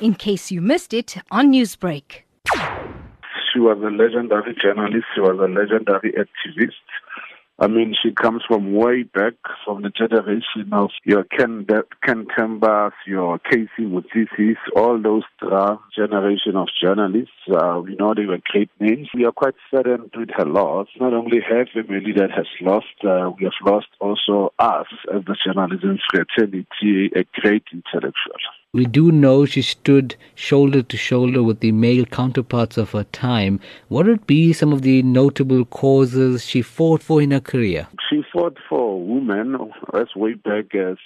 in case you missed it on Newsbreak. She was a legendary journalist, she was a legendary activist. I mean, she comes from way back, from the generation of your Can, Can Themba, your Casey Motsisi, all those uh, generation of journalists. Uh, we know they were great names. We are quite saddened with her loss. Not only her family that has lost, uh, we have lost also us as the journalism fraternity, a great intellectual. We do know she stood shoulder to shoulder with the male counterparts of her time. What would be some of the notable causes she fought for in her career? She fought for women as way back as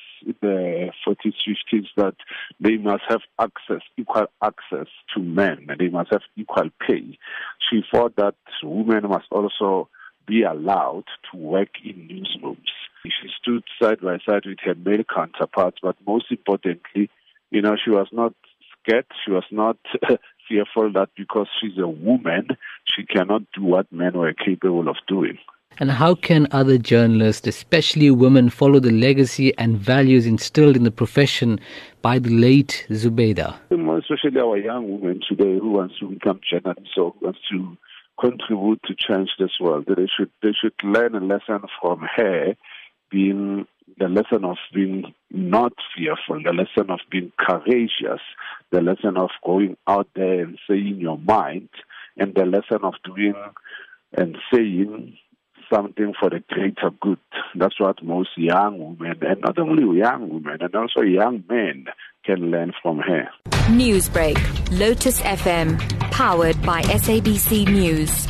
the 40s, 50s that they must have access, equal access to men, and they must have equal pay. She fought that women must also be allowed to work in newsrooms. She stood side by side with her male counterparts, but most importantly, you know, she was not scared. She was not fearful that because she's a woman, she cannot do what men were capable of doing. And how can other journalists, especially women, follow the legacy and values instilled in the profession by the late Zubeida? Especially our young women today who wants to become journalists or wants to contribute to change this world. They should they should learn a lesson from her being the lesson of being not fearful, the lesson of being courageous, the lesson of going out there and saying your mind, and the lesson of doing and saying something for the greater good. That's what most young women, and not only young women, and also young men can learn from her. Newsbreak, Lotus FM, powered by SABC News.